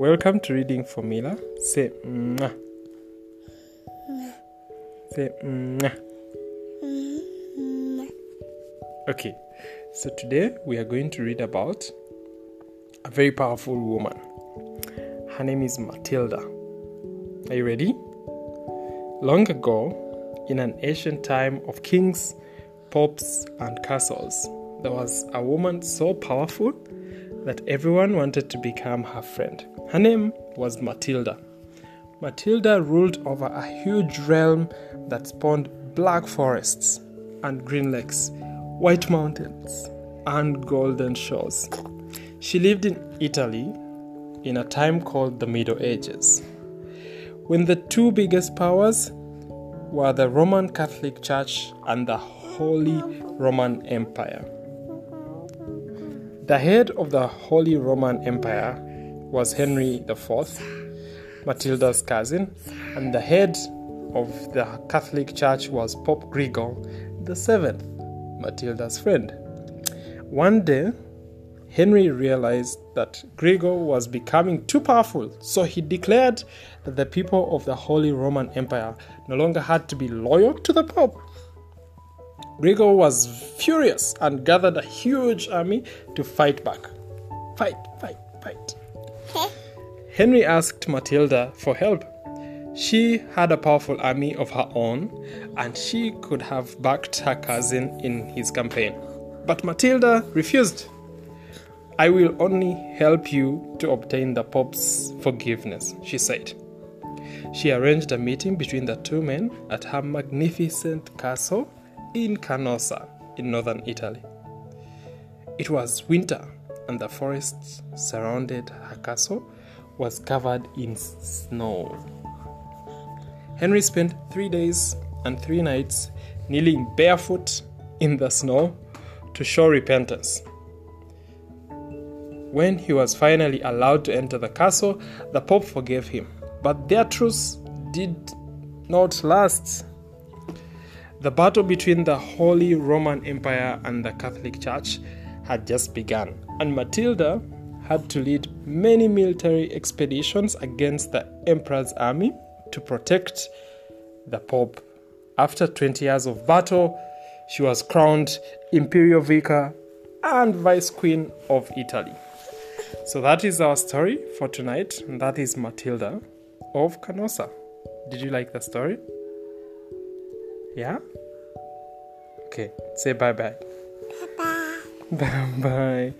welcome to Reading Formula. Say mwah. Say mwah. Okay, so today we are going to read about a very powerful woman. Her name is Matilda. Are you ready? Long ago, in an ancient time of kings, popes, and castles, there was a woman so powerful that everyone wanted to become her friend. Her name was Matilda. Matilda ruled over a huge realm that spawned black forests and green lakes, white mountains, and golden shores. She lived in Italy in a time called the Middle Ages, when the two biggest powers were the Roman Catholic Church and the Holy Roman Empire. The head of the Holy Roman Empire was Henry IV, Matilda's cousin, and the head of the Catholic Church was Pope Gregor VII, Matilda's friend. One day, Henry realized that Gregor was becoming too powerful, so he declared that the people of the Holy Roman Empire no longer had to be loyal to the Pope. Gregor was furious and gathered a huge army to fight back. Fight, fight, fight. Henry asked Matilda for help. She had a powerful army of her own and she could have backed her cousin in his campaign. But Matilda refused. I will only help you to obtain the Pope's forgiveness, she said. She arranged a meeting between the two men at her magnificent castle in Canossa in northern Italy. It was winter, and the forest surrounded her castle was covered in snow. Henry spent three days and three nights kneeling barefoot in the snow to show repentance. When he was finally allowed to enter the castle, the Pope forgave him, but their truce did not last. The battle between the Holy Roman Empire and the Catholic Church had just begun, and Matilda had to lead many military expeditions against the Emperor's army to protect the Pope. After 20 years of battle, she was crowned Imperial Vicar and Vice Queen of Italy. So that is our story for tonight, and that is Matilda of Canossa. Did you like the story? Yeah? Okay, say bye bye. Bye bye.